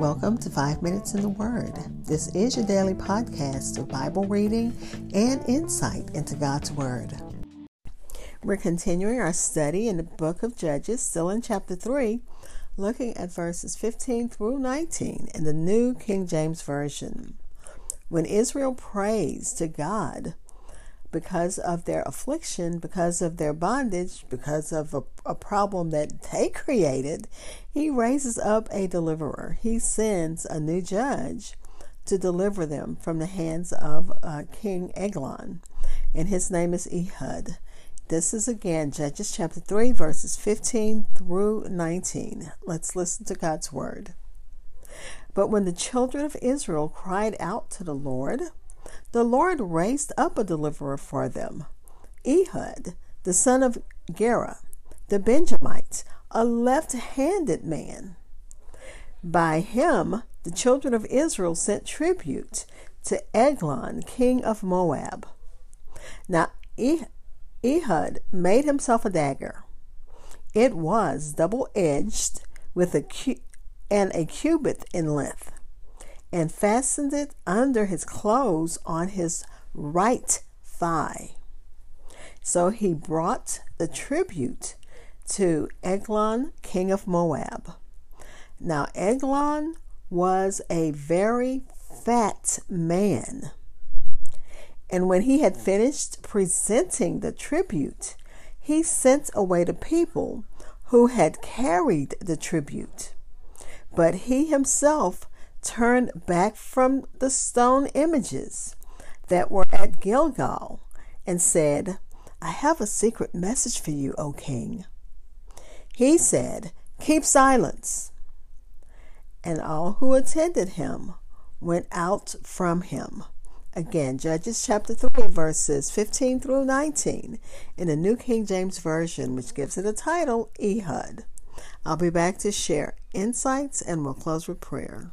Welcome to Five Minutes in the Word. This is your daily podcast of Bible reading and insight into God's Word. We're continuing our study in the book of Judges, still in chapter 3, looking at verses 15 through 19 in the New King James Version. When Israel prays to God because of their affliction, because of their bondage, because of a, a, problem that they created, he raises up a deliverer. He sends a new judge to deliver them from the hands of uh, King Eglon, and his name is Ehud. This is again Judges chapter 3, verses 15 through 19. Let's listen to God's word. But when the children of Israel cried out to the Lord, the Lord raised up a deliverer for them, Ehud, the son of Gera, the Benjamite, a left handed man. By him, the children of Israel sent tribute to Eglon, king of Moab. Now, eh-, Ehud made himself a dagger. It was double edged with a cu- and a cubit in length and fastened it under his clothes on his right thigh. So he brought the tribute to Eglon, king of Moab. Now, Eglon was a very fat man. And when he had finished presenting the tribute, he sent away the people who had carried the tribute. But he himself turned back from the stone images that were at Gilgal and said, I have a secret message for you, O king. He said, Keep silence. And all who attended him went out from him. Again, Judges chapter 3, verses 15 through 19 in the New King James Version, which gives it a title, Ehud. I'll be back to share insights and we'll close with prayer.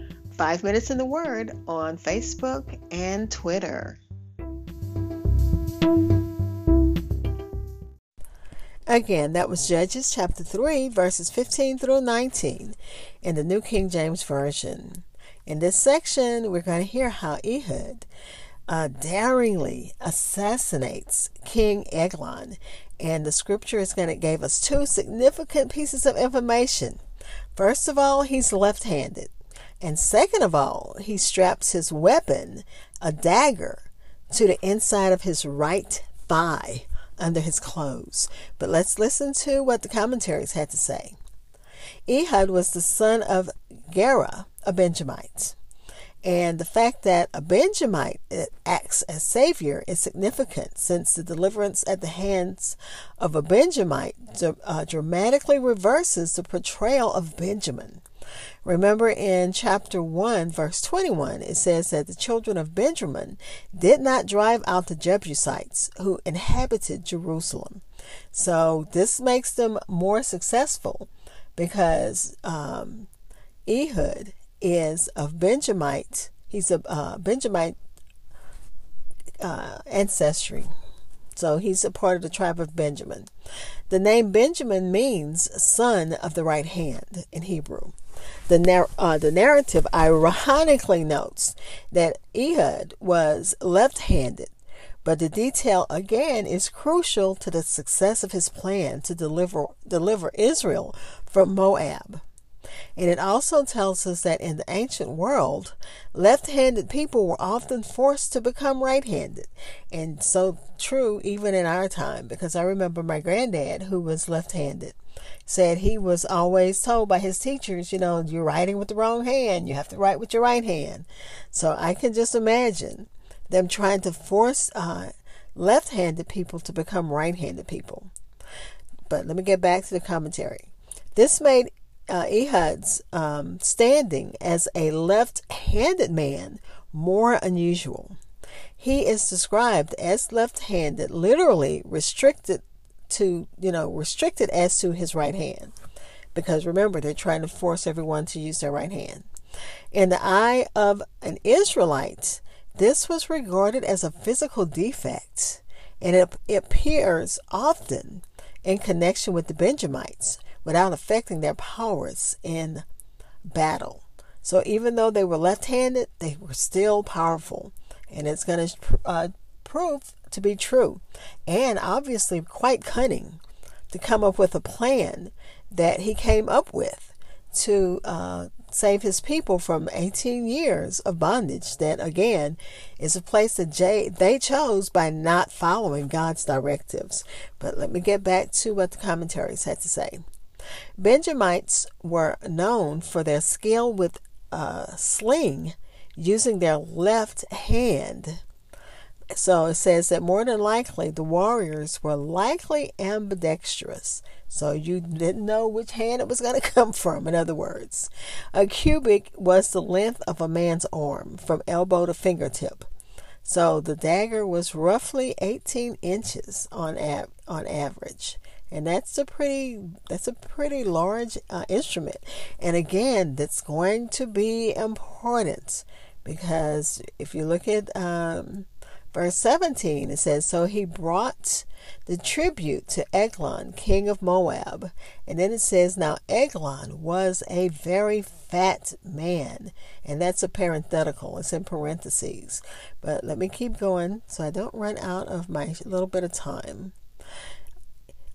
Five Minutes in the Word on Facebook and Twitter. Again, that was Judges chapter 3, verses 15 through 19 in the New King James Version. In this section, we're going to hear how Ehud uh, daringly assassinates King Eglon. And the scripture is going to give us two significant pieces of information. First of all, he's left handed. And second of all, he straps his weapon, a dagger, to the inside of his right thigh under his clothes. But let's listen to what the commentaries had to say. Ehud was the son of Gera, a Benjamite. And the fact that a Benjamite acts as savior is significant since the deliverance at the hands of a Benjamite uh, dramatically reverses the portrayal of Benjamin. Remember in chapter 1, verse 21, it says that the children of Benjamin did not drive out the Jebusites who inhabited Jerusalem. So this makes them more successful because um, Ehud is of Benjamite. He's a uh, Benjamite uh, ancestry. So he's a part of the tribe of Benjamin. The name Benjamin means son of the right hand in Hebrew. The, nar- uh, the narrative ironically notes that Ehud was left handed, but the detail again is crucial to the success of his plan to deliver, deliver Israel from Moab. And it also tells us that in the ancient world, left handed people were often forced to become right handed. And so true even in our time, because I remember my granddad, who was left handed, said he was always told by his teachers, you know, you're writing with the wrong hand, you have to write with your right hand. So I can just imagine them trying to force uh, left handed people to become right handed people. but let me get back to the commentary. This made uh, Ehud's um, standing as a left handed man more unusual. He is described as left handed, literally restricted to, you know, restricted as to his right hand. Because remember, they're trying to force everyone to use their right hand. In the eye of an Israelite, this was regarded as a physical defect, and it, it appears often in connection with the Benjamites without affecting their powers in battle. So even though they were left handed, they were still powerful. And it's going to uh, prove to be true. And obviously quite cunning to come up with a plan that he came up with to uh, save his people from 18 years of bondage. That again is a place that they chose by not following God's directives. But let me get back to what the commentaries had to say. Benjamites were known for their skill with a sling using their left hand. So it says that more than likely the warriors were likely ambidextrous. So you didn't know which hand it was going to come from, in other words. A cubit was the length of a man's arm from elbow to fingertip. So the dagger was roughly 18 inches on, av- on average and that's a pretty that's a pretty large uh, instrument. And again that's going to be important because if you look at um, verse 17 it says so he brought the tribute to eglon king of moab. And then it says now eglon was a very fat man. And that's a parenthetical it's in parentheses. But let me keep going so i don't run out of my little bit of time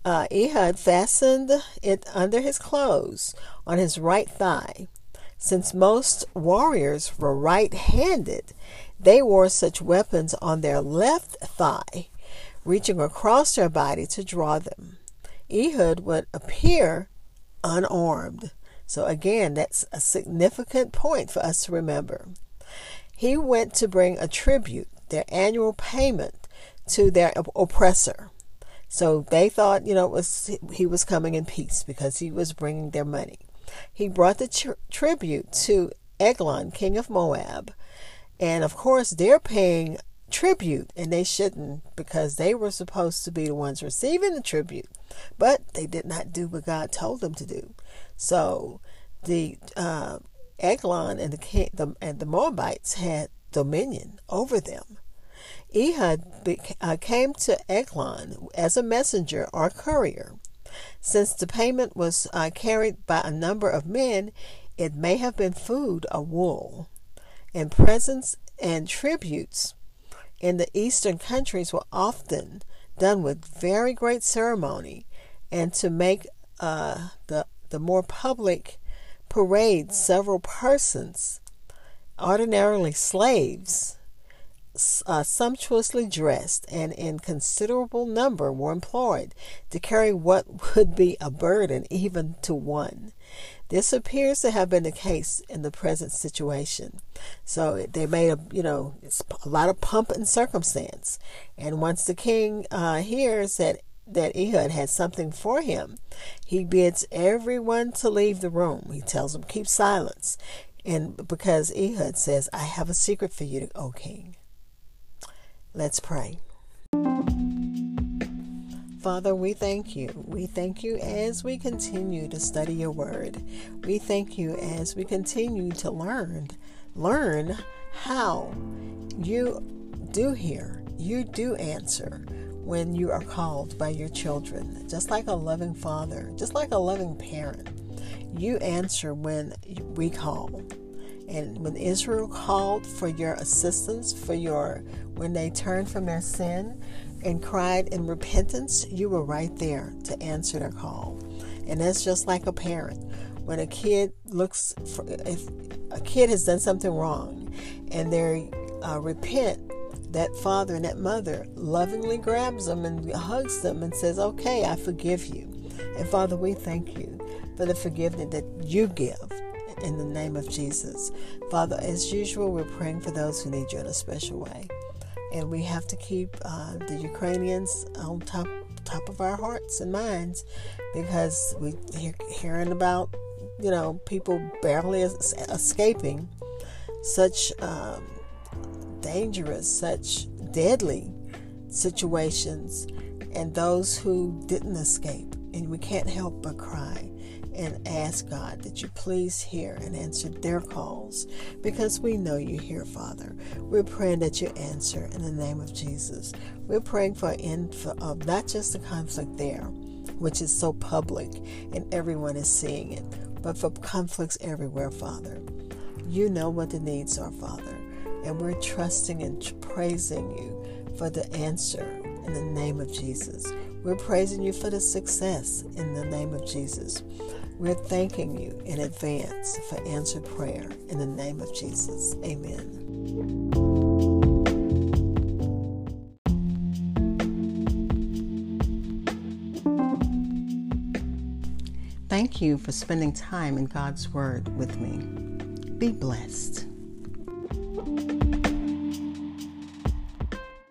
uh, Ehud fastened it under his clothes on his right thigh. Since most warriors were right handed, they wore such weapons on their left thigh, reaching across their body to draw them. Ehud would appear unarmed. So, again, that's a significant point for us to remember. He went to bring a tribute, their annual payment to their oppressor. So they thought, you know, was he was coming in peace because he was bringing their money. He brought the tri- tribute to Eglon, king of Moab, and of course they're paying tribute, and they shouldn't because they were supposed to be the ones receiving the tribute, but they did not do what God told them to do. So the uh, Eglon and the, the and the Moabites had dominion over them. Ehud uh, came to Eglon as a messenger or courier. Since the payment was uh, carried by a number of men, it may have been food or wool. And presents and tributes in the eastern countries were often done with very great ceremony and to make uh, the, the more public parade several persons, ordinarily slaves, uh, sumptuously dressed and in considerable number were employed to carry what would be a burden even to one. This appears to have been the case in the present situation. So they made a, you know, a lot of pomp and circumstance. And once the king uh, hears that that Ehud had something for him, he bids everyone to leave the room. He tells them keep silence, and because Ehud says, "I have a secret for you, O king." Let's pray. Father, we thank you. We thank you as we continue to study your word. We thank you as we continue to learn, learn how you do hear, you do answer when you are called by your children. Just like a loving father, just like a loving parent, you answer when we call. And when Israel called for your assistance, for your when they turned from their sin and cried in repentance, you were right there to answer their call. And that's just like a parent. When a kid looks for, if a kid has done something wrong and they uh, repent, that father and that mother lovingly grabs them and hugs them and says, Okay, I forgive you. And Father, we thank you for the forgiveness that you give in the name of Jesus. Father, as usual, we're praying for those who need you in a special way. And we have to keep uh, the Ukrainians on top top of our hearts and minds because we hear hearing about you know people barely escaping such um, dangerous, such deadly situations, and those who didn't escape. And we can't help but cry and ask God that you please hear and answer their calls because we know you hear, Father. We're praying that you answer in the name of Jesus. We're praying for an end of not just the conflict there, which is so public and everyone is seeing it, but for conflicts everywhere, Father. You know what the needs are, Father, and we're trusting and praising you for the answer in the name of Jesus. We're praising you for the success in the name of Jesus. We're thanking you in advance for answered prayer in the name of Jesus. Amen. Thank you for spending time in God's Word with me. Be blessed.